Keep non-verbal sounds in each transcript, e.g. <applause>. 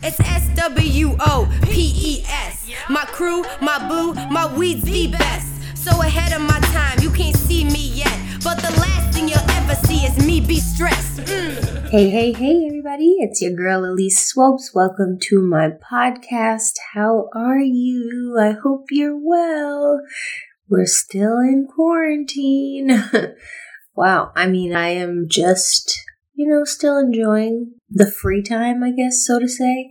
It's S W O P E S. My crew, my boo, my weeds the best. So ahead of my time, you can't see me yet. But the last thing you'll ever see is me be stressed. Mm. Hey, hey, hey, everybody. It's your girl Elise Swopes. Welcome to my podcast. How are you? I hope you're well. We're still in quarantine. <laughs> wow. I mean, I am just you know, still enjoying the free time, I guess, so to say,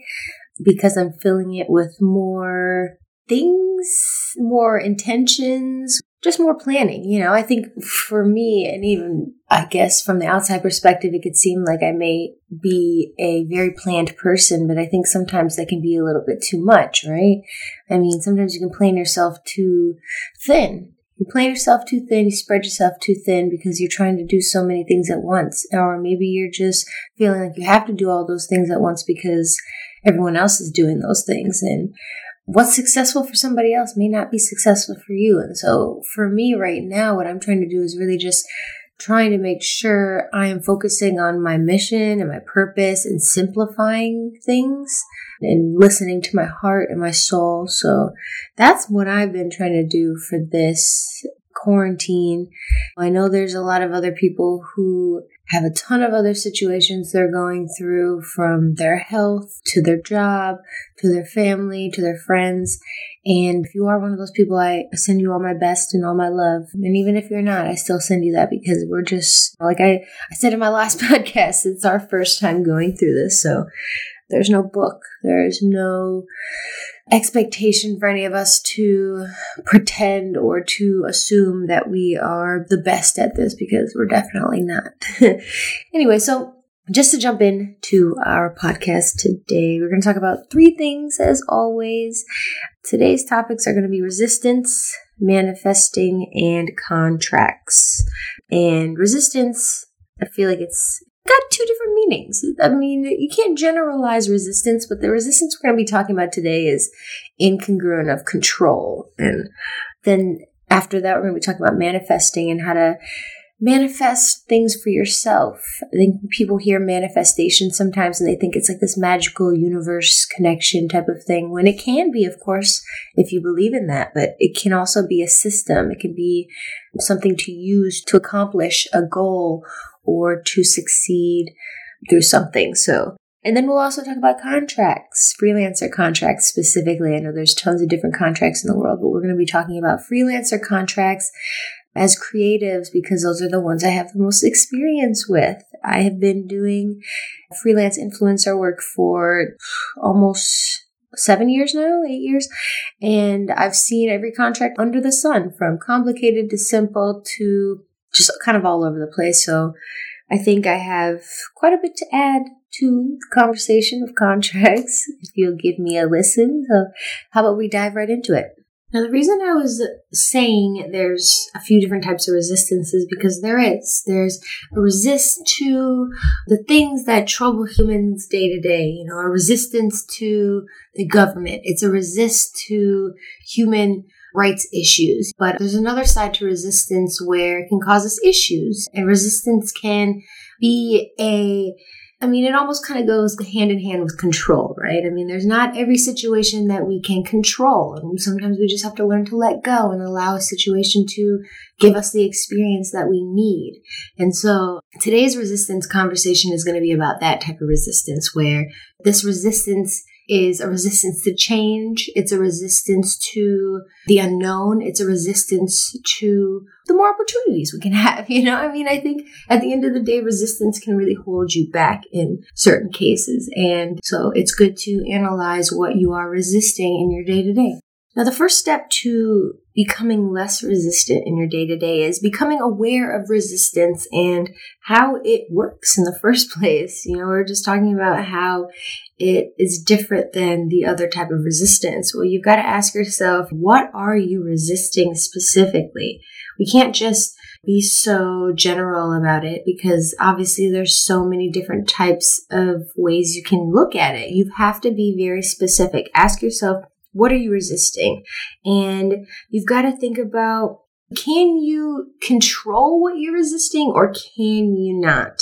because I'm filling it with more things, more intentions, just more planning. You know, I think for me, and even I guess from the outside perspective, it could seem like I may be a very planned person, but I think sometimes that can be a little bit too much, right? I mean, sometimes you can plan yourself too thin you plan yourself too thin, you spread yourself too thin because you're trying to do so many things at once. Or maybe you're just feeling like you have to do all those things at once because everyone else is doing those things. And what's successful for somebody else may not be successful for you. And so for me right now, what I'm trying to do is really just trying to make sure I am focusing on my mission and my purpose and simplifying things and listening to my heart and my soul. So that's what I've been trying to do for this quarantine. I know there's a lot of other people who have a ton of other situations they're going through from their health to their job to their family to their friends. And if you are one of those people, I send you all my best and all my love. And even if you're not, I still send you that because we're just, like I, I said in my <laughs> last podcast, it's our first time going through this. So there's no book. There is no expectation for any of us to pretend or to assume that we are the best at this because we're definitely not. <laughs> anyway, so just to jump in to our podcast today, we're going to talk about three things as always. Today's topics are going to be resistance, manifesting, and contracts. And resistance, I feel like it's got two different meanings. I mean, you can't generalize resistance, but the resistance we're going to be talking about today is incongruent of control. And then after that, we're going to be talking about manifesting and how to manifest things for yourself. I think people hear manifestation sometimes and they think it's like this magical universe connection type of thing when it can be, of course, if you believe in that, but it can also be a system. It can be something to use to accomplish a goal or to succeed through something. So, and then we'll also talk about contracts, freelancer contracts specifically. I know there's tons of different contracts in the world, but we're going to be talking about freelancer contracts as creatives because those are the ones I have the most experience with. I have been doing freelance influencer work for almost seven years now, eight years, and I've seen every contract under the sun from complicated to simple to just kind of all over the place. So I think I have quite a bit to add to the conversation of <laughs> contracts if you'll give me a listen. So, how about we dive right into it? Now, the reason I was saying there's a few different types of resistance is because there is. There's a resist to the things that trouble humans day to day, you know, a resistance to the government. It's a resist to human rights issues. But there's another side to resistance where it can cause us issues. And resistance can be a I mean, it almost kind of goes hand in hand with control, right? I mean, there's not every situation that we can control. And sometimes we just have to learn to let go and allow a situation to give us the experience that we need. And so today's resistance conversation is going to be about that type of resistance where this resistance is a resistance to change. It's a resistance to the unknown. It's a resistance to the more opportunities we can have. <laughs> You know, I mean, I think at the end of the day, resistance can really hold you back in certain cases. And so it's good to analyze what you are resisting in your day to day. Now, the first step to becoming less resistant in your day to day is becoming aware of resistance and how it works in the <laughs> first place. You know, we're just talking about how it is different than the other type of resistance. Well, you've got to ask yourself, what are you resisting specifically? We can't just be so general about it because obviously there's so many different types of ways you can look at it. You have to be very specific. Ask yourself, what are you resisting? And you've got to think about can you control what you're resisting or can you not?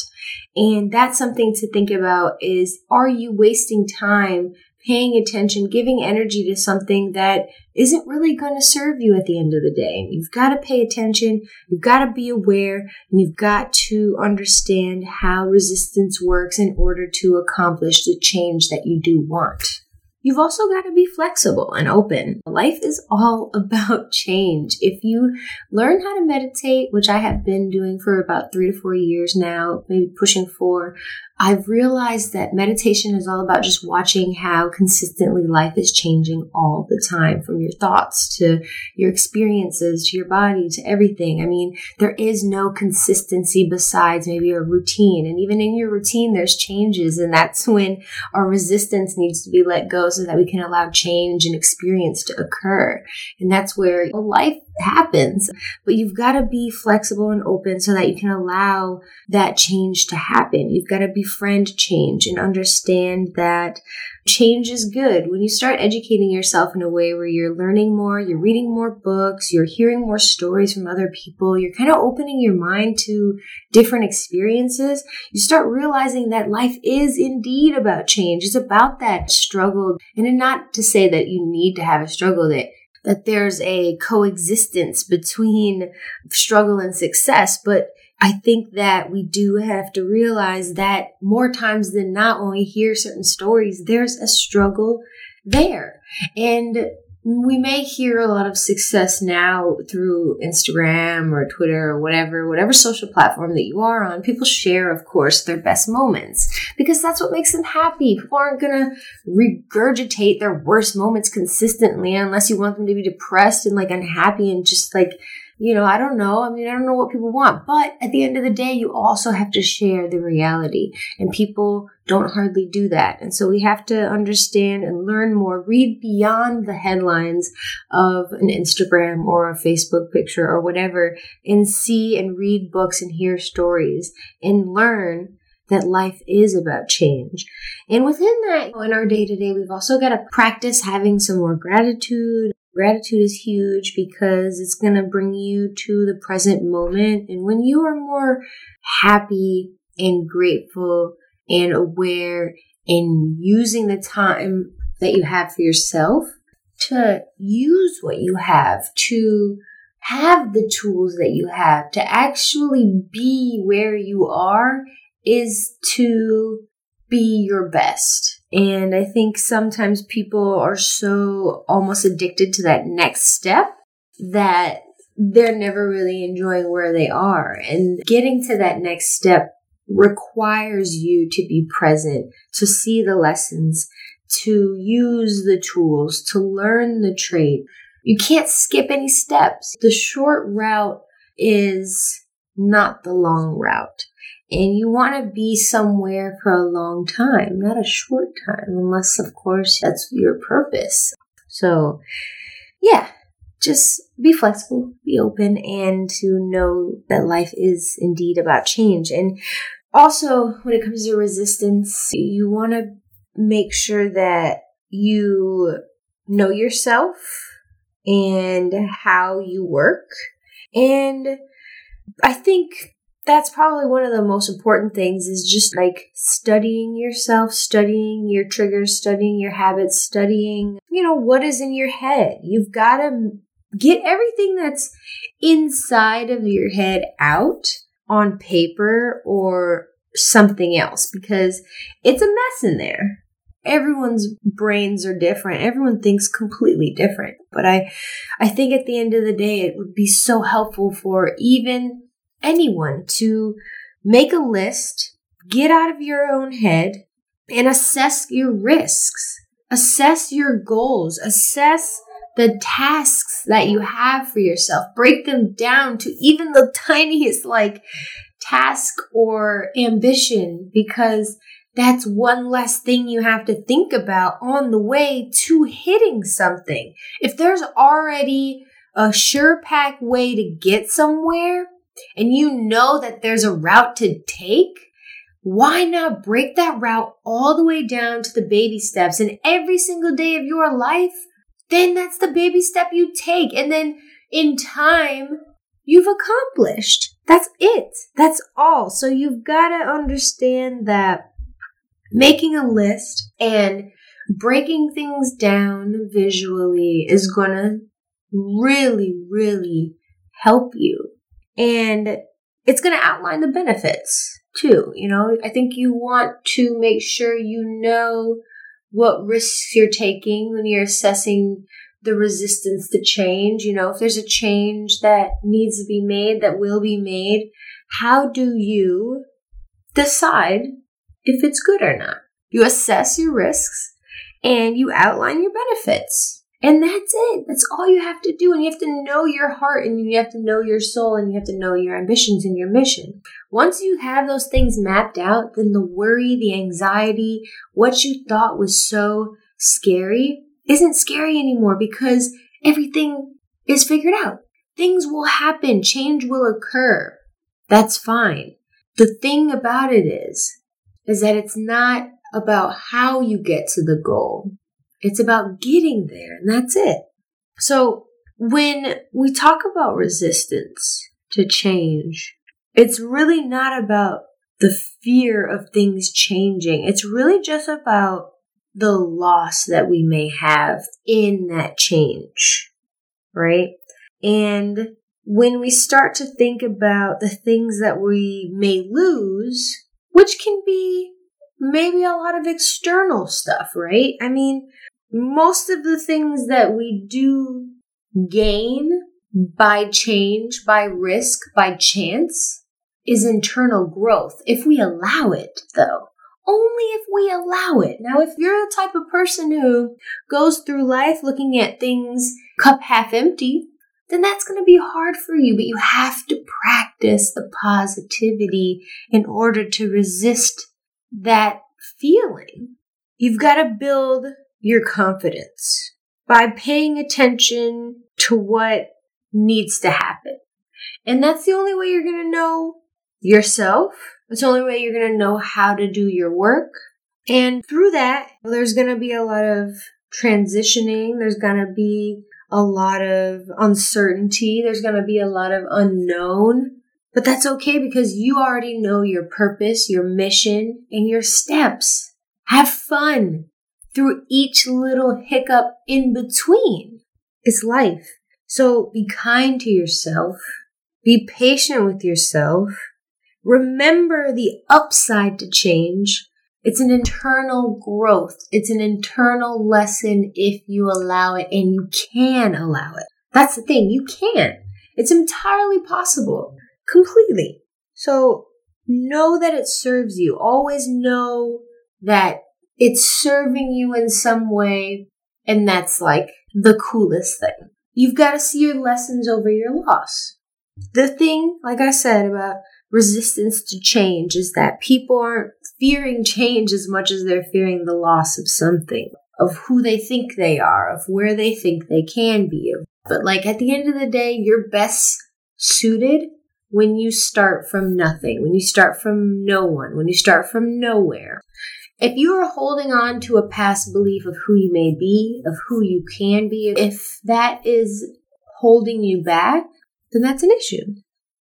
And that's something to think about is are you wasting time paying attention, giving energy to something that isn't really going to serve you at the end of the day. You've got to pay attention, you've got to be aware, and you've got to understand how resistance works in order to accomplish the change that you do want. You've also got to be flexible and open. Life is all <laughs> about change. If you learn how to meditate, which I have been doing for about three to four years now, maybe pushing four, I've realized that meditation is all about just watching how consistently life is changing all the time from your thoughts to your experiences to your body to everything. I mean, there is no consistency besides maybe a routine. And even in your routine, there's changes. And that's <laughs> when our resistance needs to be let go so that we can allow change and experience to occur. And that's where life happens. But you've got to be flexible and open so that you can allow that change to happen. You've got to befriend change and understand that change is good. When you start educating yourself in a way where you're learning more, you're reading more books, you're hearing more stories from other people, you're kind of opening your mind to different experiences, you start realizing that life is indeed about change. It's about that struggle. And not to say that you need to have a struggle that that there's a coexistence between struggle and success, but I think that we do have to realize that more times than not, when we hear certain stories, there's a struggle there. And we may hear a lot of success now through Instagram or Twitter or whatever, whatever social platform that you are on. People share, of course, their best moments because that's what makes them happy. People aren't going to regurgitate their worst moments consistently unless you want them to be depressed and like unhappy and just like you know, I don't know. I mean, I don't know what people want. But at the end of the day, you also have to share the reality. And people don't hardly do that. And so we have to understand and learn more, read beyond the headlines of an Instagram or a Facebook picture or whatever, and see and read books and hear stories and learn that life is about change. And within that, in our day to day, we've also got to practice having some more gratitude, Gratitude is huge because it's going to bring you to the present moment. And when you are more happy and grateful and aware and using the time that you have for yourself to use what you have, to have the tools that you have, to actually be where you are is to be your best and I think sometimes people are so almost addicted to that next step that they're never really enjoying where they are. And getting to that next step requires you to be present, to see the lessons, to use the tools, to learn the trade. You can't skip any steps. The short route is not the long route. And you want to be somewhere for a long time, not a short time, unless, of course, that's your purpose. So, yeah, just be flexible, be open, and to know that life is indeed about change. And also, when it comes to resistance, you want to make sure that you know yourself and how you work. And I think that's probably one of the most important things is just like studying yourself, studying your triggers, studying your habits, studying, you know, what is in your head. You've got to get everything that's inside of your head out on paper or something else because it's a mess in there. Everyone's brains are different. Everyone thinks completely different. But I I think at the end of the day it would be so helpful for even anyone to make a list, get out of your own head, and assess your risks, assess your goals, assess the tasks that you have for yourself, break them down to even the <laughs> tiniest like task or ambition because that's one less thing you have to think about on the way to hitting something. If there's already a sure pack way to get somewhere, and you know that there's a route to take, why not break that route all the way down to the baby steps and every single day of your life? Then that's the baby step you take. And then in time, you've accomplished. That's it. That's all. So you've got to understand that making a list and breaking things down visually is going to really, really help you. And it's going to outline the benefits too. You know, I think you want to make sure you know what risks you're taking when you're assessing the resistance to change. You know, if there's a change that needs to be made, that will be made, how do you decide if it's good or not? You assess your risks and you outline your benefits. And that's it. That's all you have to do. And you have to know your heart and you have to know your soul and you have to know your ambitions and your mission. Once you have those things mapped out, then the worry, the anxiety, what you thought was so scary isn't scary anymore because everything is figured out. Things will happen. Change will occur. That's fine. The thing about it is, is that it's not about how you get to the goal. It's about getting there, and that's it. So, when we talk about resistance to change, it's really not about the fear of things changing. It's really just about the loss that we may have in that change, right? And when we start to think about the things that we may lose, which can be maybe a lot of external stuff, right? I mean, most of the things that we do gain by change, by risk, by chance is internal growth. If we allow it, though, only if we allow it. Now, if you're the type of person who goes through life looking at things cup half empty, then that's going to be hard for you, but you have to practice the positivity in order to resist that feeling. You've got to build your confidence by paying attention to what needs to happen. And that's the only way you're going to know yourself. It's the only way you're going to know how to do your work. And through that, there's going to be a lot of transitioning. There's going to be a lot of uncertainty. There's going to be a lot of unknown. But that's okay because you already know your purpose, your mission, and your steps. Have fun through each little hiccup in between. It's life. So be kind to yourself. Be patient with yourself. Remember the upside to change. It's an internal growth. It's an internal lesson if you allow it and you can allow it. That's the thing. You can. It's entirely possible completely. So know that it serves you. Always know that it's serving you in some way. And that's like the coolest thing. You've got to see your lessons over your loss. The thing, like I said, about resistance to change is that people aren't fearing change as much as they're fearing the loss of something, of who they think they are, of where they think they can be. But like at the end of the day, you're best suited when you start from nothing, when you start from no one, when you start from nowhere. If you are holding on to a past belief of who you may be, of who you can be, if that is holding you back, then that's an issue.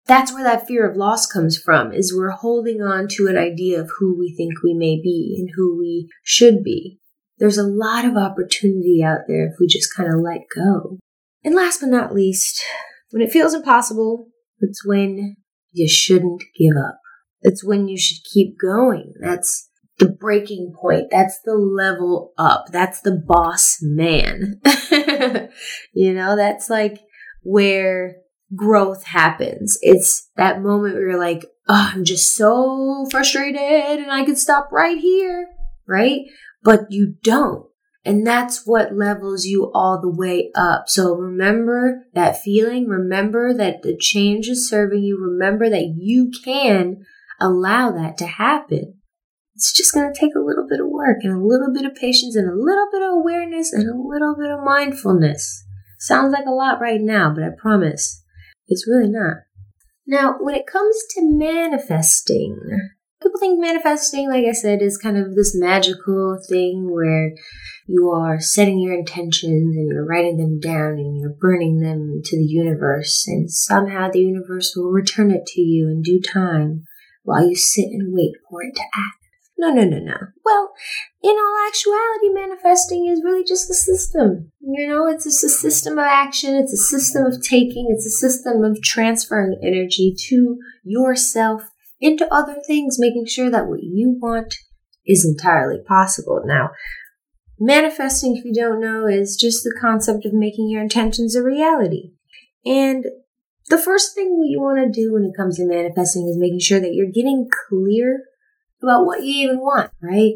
That's where that fear of loss comes from, is we're holding on to an idea of who we think we may be and who we should be. There's a lot of opportunity out there if we just kind of let go. And last but not least, when it feels impossible, it's when you shouldn't give up. It's when you should keep going. That's the breaking point. That's the level up. That's the boss man. <laughs> you know, that's like where growth happens. It's that moment where you're like, oh, I'm just so frustrated and I could stop right here, right? But you don't. And that's what levels you all the way up. So remember that feeling. Remember that the change is serving you. Remember that you can allow that to happen. It's just going to take a little bit of work and a little bit of patience and a little bit of awareness and a little bit of mindfulness. Sounds like a lot right now, but I promise it's really not. Now, when it comes to manifesting, People think manifesting, like I said, is kind of this magical thing where you are setting your intentions and you're writing them down and you're burning them to the universe, and somehow the universe will return it to you in due time while you sit and wait for it to act. No, no, no, no. Well, in all actuality, manifesting is really just a system. You know, it's just a system of action, it's a system of taking, it's a system of transferring energy to yourself into other things, making sure that what you want is entirely possible. Now, manifesting, if you don't know, is just the concept of making your intentions a reality. And the first thing you want to do when it comes to manifesting is making sure that you're getting clear about what you even want, right?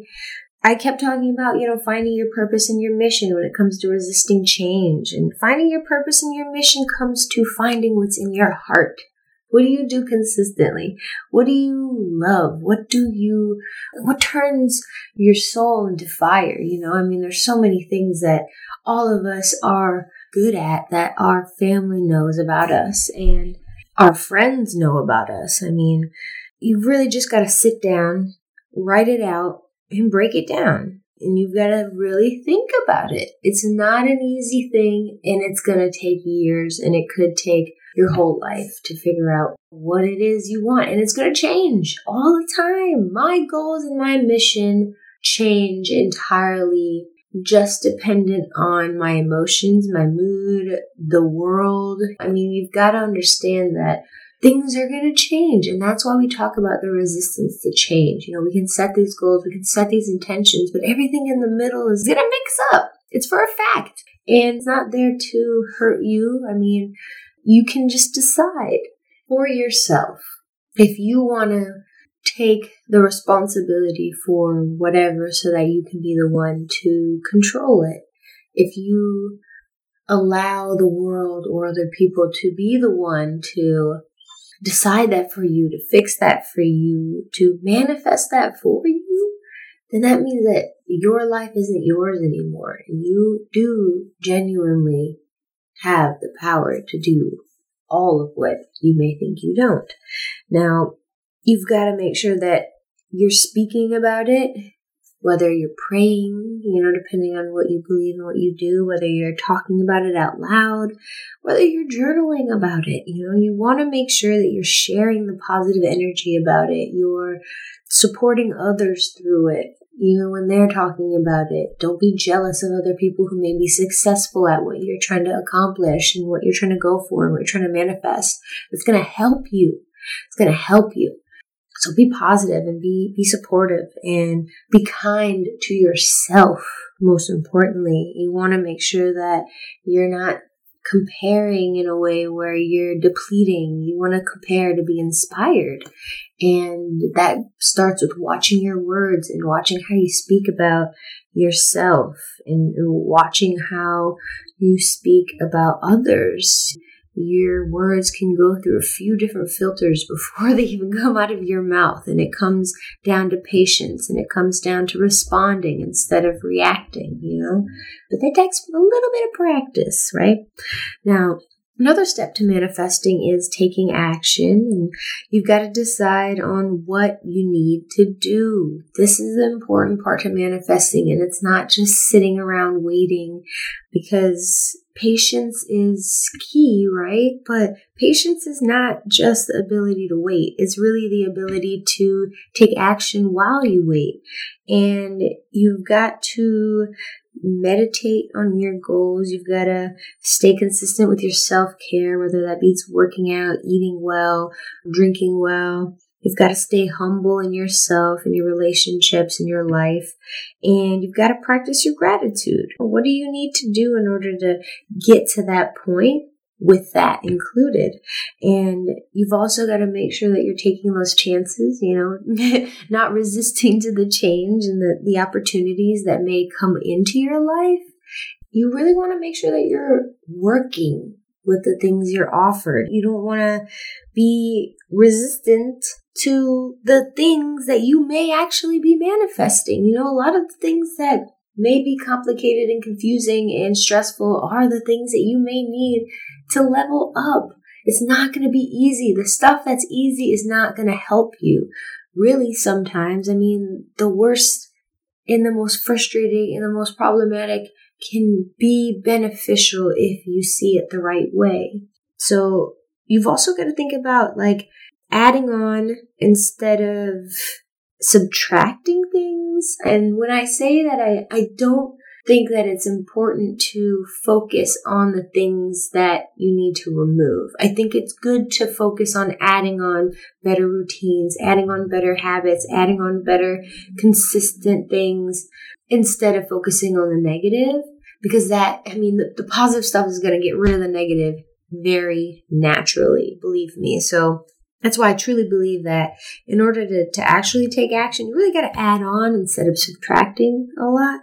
I kept talking about, you know, finding your purpose and your mission when it comes to resisting change. And finding your purpose and your mission comes to finding what's in your heart. What do you do consistently? What do you love? What do you, what turns your soul into fire? You know, I mean, there's so many things that all of us are good at that our family knows about us and our friends know about us. I mean, you've really just got to sit down, write it out, and break it down. And you've got to really think about it. It's not an easy thing, and it's going to take years, and it could take your whole life to figure out what it is you want. And it's going to change all the time. My goals and my mission change entirely just dependent on my emotions, my mood, the world. I mean, you've got to understand that things are going to change. And that's why we talk about the resistance to change. You know, we can set these goals, we can set these intentions, but everything in the middle is going to mix up. It's for a fact. And it's not there to hurt you. I mean, you can just decide for yourself if you want to take the responsibility for whatever so that you can be the one to control it. If you allow the world or other people to be the one to decide that for you, to fix that for you, to manifest that for you, then that means that your life isn't yours anymore. And you do genuinely have the power to do all of what you may think you don't. Now, you've got to make sure that you're speaking about it whether you're praying, you know, depending on what you believe and what you do, whether you're talking about it out loud, whether you're journaling about it, you know, you want to make sure that you're sharing the positive energy about it. You're supporting others through it, even when they're talking about it. Don't be jealous of other people who may be successful at what you're trying to accomplish and what you're trying to go for and what you're trying to manifest. It's going to help you. It's going to help you. So be positive and be, be supportive and be kind to yourself. Most importantly, you want to make sure that you're not comparing in a way where you're depleting. You want to compare to be inspired. And that starts with watching your words and watching how you speak about yourself and watching how you speak about others your words can go through a few different filters <laughs> before they even come out of your mouth. And it comes down to patience and it comes down to responding instead of reacting, you know? But that takes a little bit of practice, right? Now, Another step to manifesting is taking action, and you've got to decide on what you need to do. This is the important part to manifesting, and it's not just sitting around waiting because patience is key, right? But patience is not just the ability to wait. It's really the ability to take action while you wait. And you've got to meditate on your goals. You've got to stay consistent with your self care, whether that means working out, eating well, drinking well. You've got to stay humble in yourself and your relationships in your life. And you've got to practice your gratitude. What do you need to do in order to get to that point? with that included. And you've also got to make sure that you're taking those chances, you know, <laughs> not resisting to the change and the, the opportunities that may come into your life. You really want to make sure that you're working with the things you're offered. You don't want to be resistant to the things that you may actually be manifesting. You know, a lot of the things that may be complicated and confusing and stressful are the things that you may need to level up. It's not going to be easy. The stuff that's easy is not going to help you. really sometimes, I mean, the worst and the most frustrating and the most problematic can be beneficial if you see it the right way. So you've also got to think about like adding on instead of subtracting things. And when I say that, I, I don't think that it's important to focus on the things that you need to remove. I think it's good to focus on adding on better routines, adding on better habits, adding on better consistent things instead of focusing on the negative because that, I mean, the, the positive stuff is going to get rid of the negative very naturally, believe me. So that's why I truly believe that in order to, to actually take action, you really got to add on instead of subtracting a lot.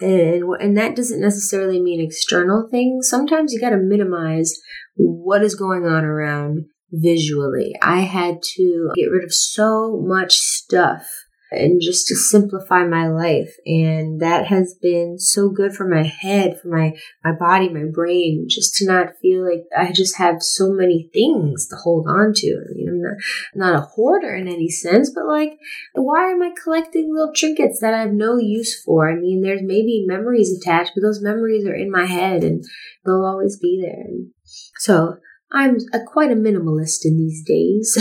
And, and that doesn't necessarily mean external things. Sometimes you got to minimize what is going on around visually. I had to get rid of so much stuff and just to simplify my life. And that has been so good for my head, for my, my body, my brain, just to not feel like I just have so many things to hold on to. I mean, I'm not, not a hoarder in any sense, but like, why am I collecting little trinkets that I have no use for? I mean, there's maybe memories attached, but those memories are in my head and they'll always be there. And so I'm a, quite a minimalist in these days.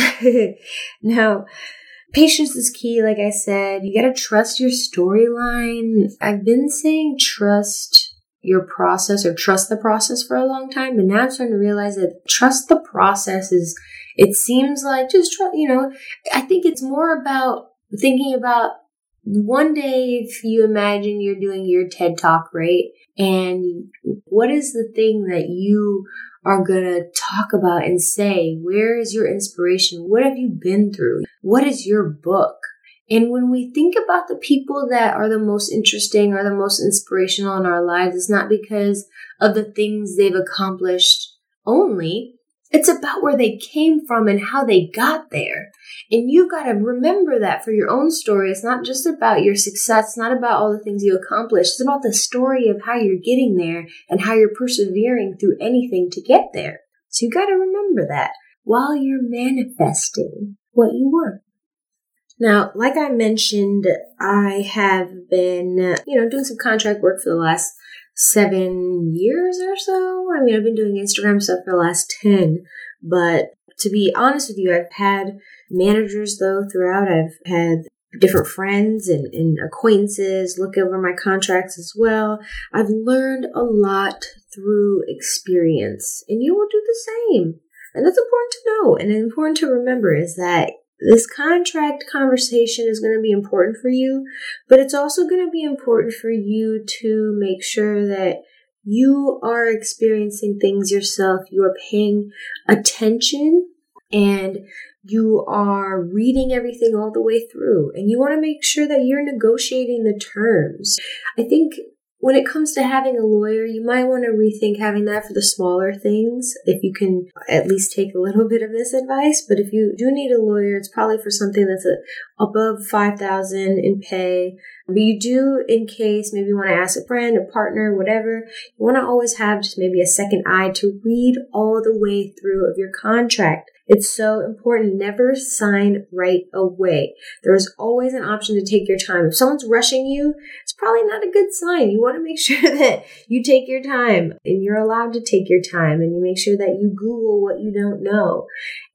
<laughs> now, Patience is key, like I said. You gotta trust your storyline. I've been saying trust your process or trust the process for a long time, but now I'm starting to realize that trust the process is, it seems like just trust, you know, I think it's more about thinking about one day if you imagine you're doing your TED talk, right? And what is the thing that you are going to talk about and say, where is your inspiration? What have you been through? What is your book? And when we think about the people that are the most interesting or the most inspirational in our lives, it's not because of the things they've accomplished only. It's about where they came from and how they got there. And you've got to remember that for your own story. It's not just about your success, not about all the things you accomplished. It's about the story of how you're getting there and how you're persevering through anything to get there. So you've got to remember that while you're manifesting what you want. Now, like I mentioned, I have been, you know, doing some contract work for the last seven years or so. I mean, I've been doing Instagram stuff for the last 10, but to be honest with you, I've had managers though throughout. I've had different friends and, and acquaintances look over my contracts as well. I've learned a lot through experience, and you will do the same. And that's important to know and important to remember is that this contract conversation is going to be important for you, but it's also going to be important for you to make sure that you are experiencing things yourself, you are paying attention, and you are reading everything all the way through. And you want to make sure that you're negotiating the terms. I think when it comes to having a lawyer, you might want to rethink having that for the smaller things if you can at least take a little <laughs> bit of this advice. But if you do need a lawyer, it's probably for something that's a, above 5000 in pay. But you do, in case maybe you want to ask a friend, a partner, whatever, you want to always have just maybe a second eye to read all the way through of your contract. It's so important. Never sign right away. There's always an option to take your time. If someone's rushing you, it's probably not a good sign. You want to make <laughs> sure that you take your time and you're allowed to take your time and you make sure that you Google what you don't know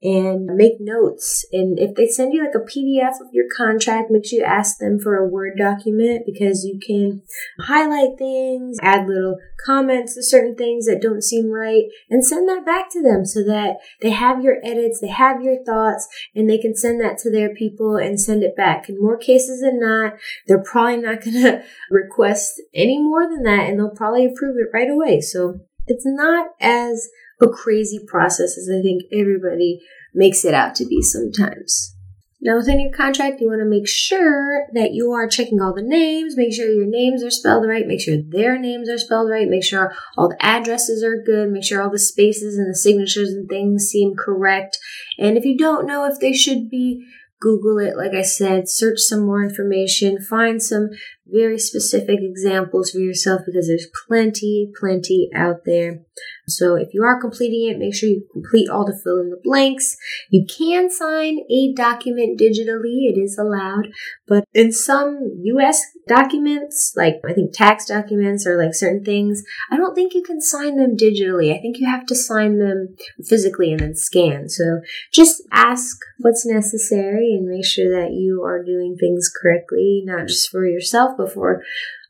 and make notes. And if they send you like a PDF of your contract, make sure you ask them for a Word document because you can highlight things, add little comments to certain things that don't seem right, and send that back to them so that they have your edits, they have your thoughts, and they can send that to their people and send it back. In more cases than not, they're probably not <laughs> going to request any more than that, and they'll probably approve it right away. So it's not as a crazy process as I think everybody makes it out to be sometimes. Now, within your contract, you want to make sure that you are checking all the names, make sure your names are spelled right, make sure their names are spelled right, make sure all the addresses are good, make sure all the spaces and the signatures and things seem correct. And if you don't know if they should be, Google it, like I said, search some more information, find some very specific examples for yourself because there's plenty, plenty out there. So if you are completing it, make sure you complete all the fill in the blanks. You can sign a document digitally, it is allowed, but in some US documents, like I think tax documents or like certain things, I don't think you can sign them digitally. I think you have to sign them physically and then scan. So just ask what's necessary and make sure that you are doing things correctly, not just for yourself, for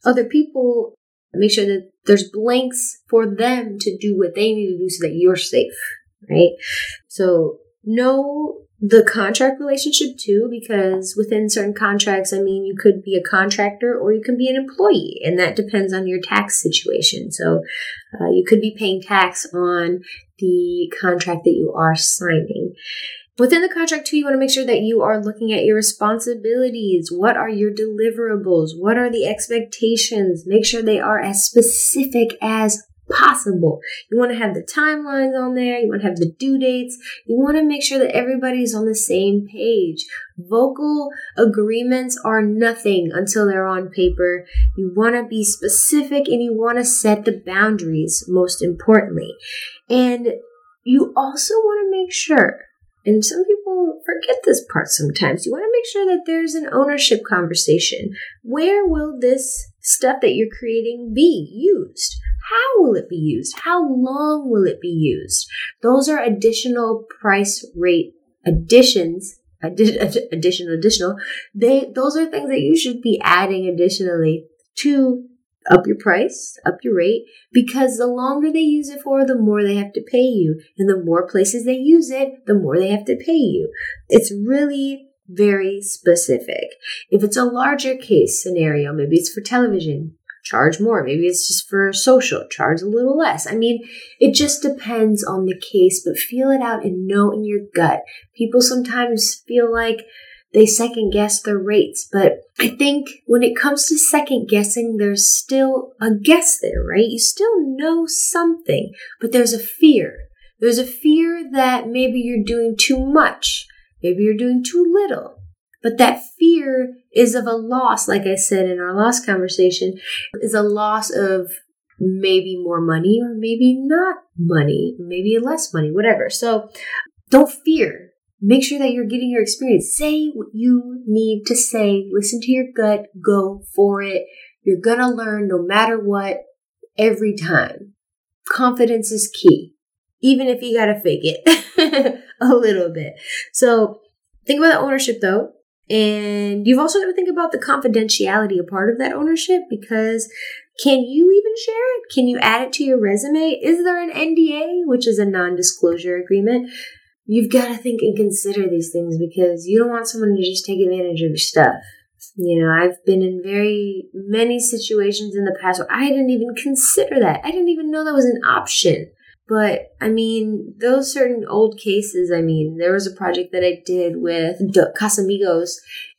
other people Make sure that there's blanks for them to do what they need to do so that you're safe, right? So know the contract relationship too, because within certain contracts, I mean, you could be a contractor or you can be an employee, and that depends on your tax situation. So uh, you could be paying tax on the contract that you are signing. Within the contract, too, you want to make sure that you are looking at your responsibilities. What are your deliverables? What are the expectations? Make sure they are as specific as possible. You want to have the timelines on there. You want to have the due dates. You want to make sure that everybody's on the same page. Vocal agreements are nothing until they're on paper. You want to be specific and you want to set the boundaries, most importantly. And you also want to make sure and some people forget this part sometimes. You want to make sure that there's an ownership conversation. Where will this stuff that you're creating be used? How will it be used? How long will it be used? Those are additional price rate additions. <laughs> Addition, additional, additional. They, those are things that you should be adding additionally to up your price, up your rate, because the longer they use it for, the more they have to pay you. And the more places they use it, the more they have to pay you. It's really very specific. If it's a larger case scenario, maybe it's for television, charge more. Maybe it's just for social, charge a little less. I mean, it just depends on the case, but feel it out and know in your gut. People sometimes feel like they second guess their rates. But I think when it comes to second guessing, there's still a guess there, right? You still know something, but there's a fear. There's a fear that maybe you're doing too much. Maybe you're doing too little. But that fear is of a loss, like I said in our last conversation, is a loss of maybe more money or maybe not money, maybe less money, whatever. So don't fear Make sure that you're getting your experience. Say what you need to say. Listen to your gut. Go for it. You're gonna learn no matter what every time. Confidence is key. Even if you gotta fake it <laughs> a little bit. So think about the ownership though. And you've also got to think about the confidentiality a part of that ownership because can you even share it? Can you add it to your resume? Is there an NDA, which is a non disclosure agreement? You've got to think and consider these things because you don't want someone to just take advantage of your stuff. You know, I've been in very many situations in the past where I didn't even consider that. I didn't even know that was an option. But I mean, those certain old cases, I mean, there was a project that I did with Casamigos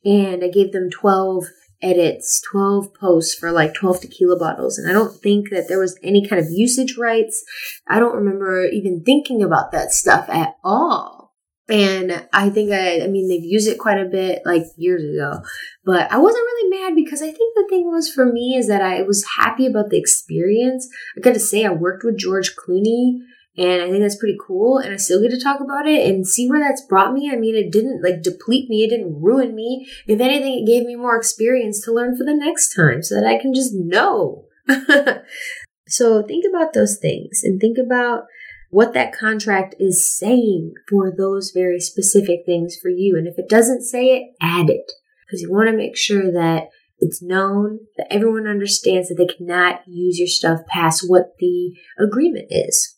and I gave them 12 edits 12 posts for like 12 tequila bottles. And I don't think that there was any kind of usage rights. I don't remember even thinking about that stuff at all. And I think I, I mean, they've used it quite a bit like years ago, but I wasn't really mad because I think the thing was for me is that I was happy about the experience. I got to say, I worked with George Clooney and I think that's pretty cool. And I still get to talk about it and see where that's brought me. I mean, it didn't like deplete me. It didn't ruin me. If anything, it gave me more experience to learn for the next time so that I can just know. <laughs> so think about those things and think about what that contract is saying for those very specific things for you. And if it doesn't say it, add it because you want to make sure that it's known that everyone understands that they cannot use your stuff past what the agreement is.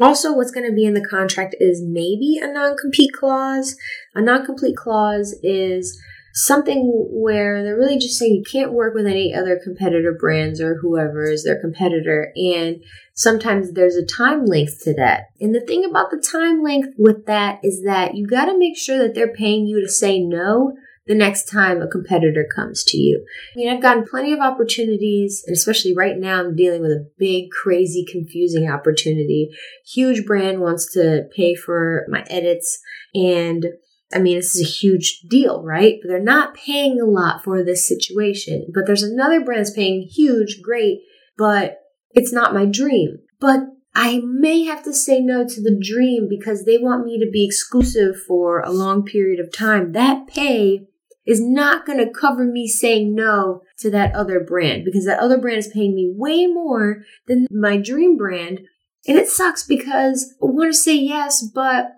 Also, what's going to be in the contract is maybe a non compete clause. A non compete clause is something where they're really just saying you can't work with any other competitor brands or whoever is their competitor. And sometimes there's a time length to that. And the thing about the time length with that is that you got to make sure that they're paying you to say no the next time a competitor comes to you. I mean, I've gotten plenty of opportunities, and especially right now, I'm dealing with a big, crazy, confusing opportunity. Huge brand wants to pay for my edits, and I mean, this is a huge deal, right? But they're not paying a lot for this situation. But there's another brand that's paying huge, great, but it's not my dream. But I may have to say no to the dream because they want me to be exclusive for a long period of time. That pay is not going to cover me saying no to that other brand because that other brand is paying me way more than my dream brand. And it sucks because I want to say yes, but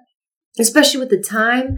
especially with the time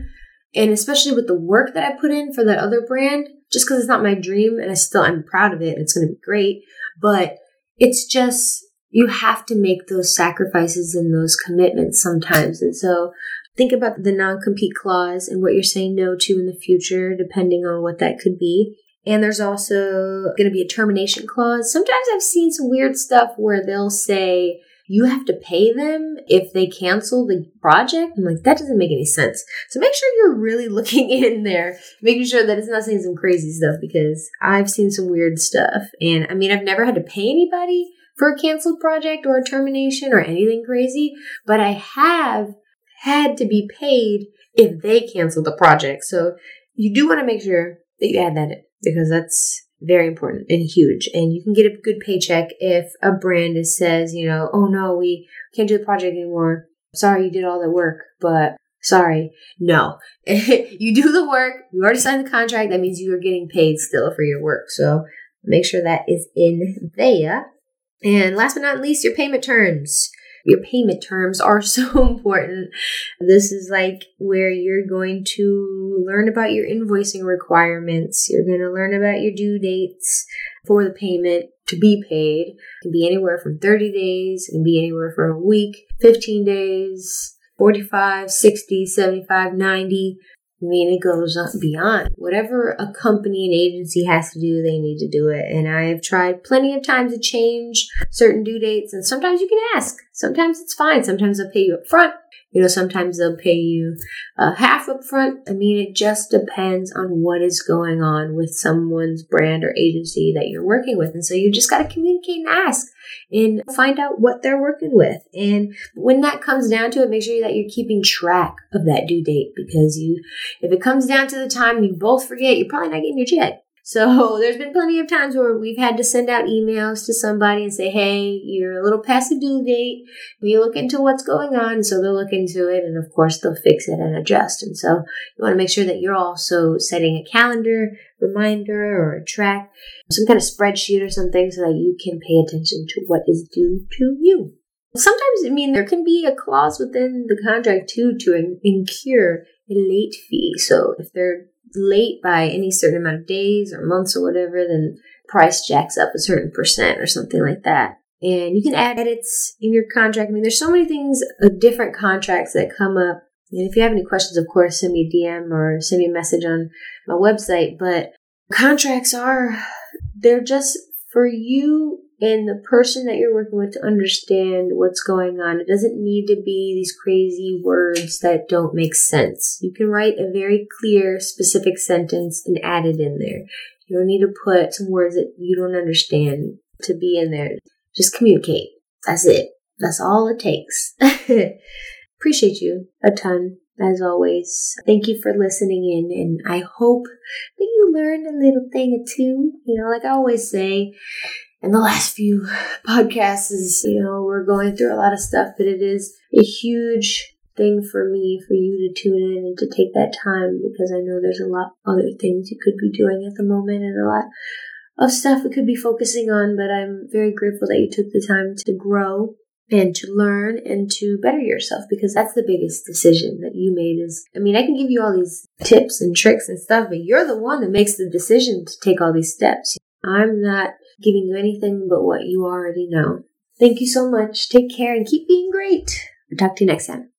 and especially with the work that I put in for that other brand, just because it's not my dream and I still, I'm proud of it. It's going to be great. But it's just, you have to make those sacrifices and those commitments sometimes. And so think about the non compete clause and what you're saying no to in the future, depending on what that could be. And there's also going to be a termination clause. Sometimes I've seen some weird stuff where they'll say, you have to pay them if they cancel the project. I'm like, that doesn't make any sense. So make sure you're really <laughs> looking in there, making sure that it's not saying some crazy stuff because I've seen some weird stuff. And I mean, I've never had to pay anybody for a canceled project or a termination or anything crazy, but I have had to be paid if they canceled the project. So you do want to make sure that you add that in because that's very important and huge. And you can get a good paycheck if a brand says, you know, oh no, we can't do the project anymore. Sorry, you did all the work, but sorry. No. <laughs> you do the work, you already signed the contract, that means you are getting paid still for your work. So make sure that is in there. And last but not least, your payment terms. Your payment terms are <laughs> so important. This is like where you're going to learn about your invoicing requirements. You're going to learn about your due dates for the payment to be paid. It can be anywhere from 30 days, it can be anywhere from a week, 15 days, 45, 60, 75, 90. I mean, it goes beyond whatever a company and agency has to do, they need to do it. And I have tried plenty of times to change certain due dates, and sometimes you can ask. Sometimes it's fine. Sometimes they'll pay you up front. You know, sometimes they'll pay you uh, half up front. I mean, it just depends on what is going on with someone's brand or agency that you're working with. And so you just got to communicate and ask and find out what they're working with. And when that comes down to it, make sure that you're keeping track of that due date because you, if it comes down to the time you both forget, you're probably not getting your check. So <laughs> there's been plenty of times where we've had to send out emails to somebody and say, hey, you're a little past the due date. We look into what's going on. So they'll look into it and of course they'll fix it and adjust. And so you want to make sure that you're also setting a calendar reminder or a track, some kind of spreadsheet or something so that you can pay attention to what is due to you. Sometimes, I mean, there can be a clause within the contract too to incur a late fee. So if they're late by any certain amount of days or months or whatever, then price jacks up a certain percent or something like that. And you can add edits in your contract. I mean, there's so many things, uh, different contracts that come up. And if you have any questions, of course, send me a DM or send me a message on my website. But contracts are, they're just for you and the person that you're working with to understand what's going on. It doesn't need to be these crazy words that don't make sense. You can write a very clear, specific sentence and add it in there. You don't need to put some words that you don't understand to be in there. Just communicate. That's it. That's all it takes. <laughs> Appreciate you a ton, as always. Thank you for listening in, and I hope that you learned a little thing or two. You know, like I always say, in the last few <laughs> podcasts is, you know, we're going through a lot of stuff, but it is a huge thing for me for you to tune in and to take that time because I know there's a lot other things you could be doing at the moment and a lot of stuff we could be focusing on, but I'm very grateful that you took the time to grow and to learn and to better yourself because that's the biggest decision that you made is I mean I can give you all these tips and tricks and stuff but you're the one that makes the decision to take all these steps. I'm not giving you anything but what you already know. Thank you so much. Take care and keep being great. I'll talk to you next time.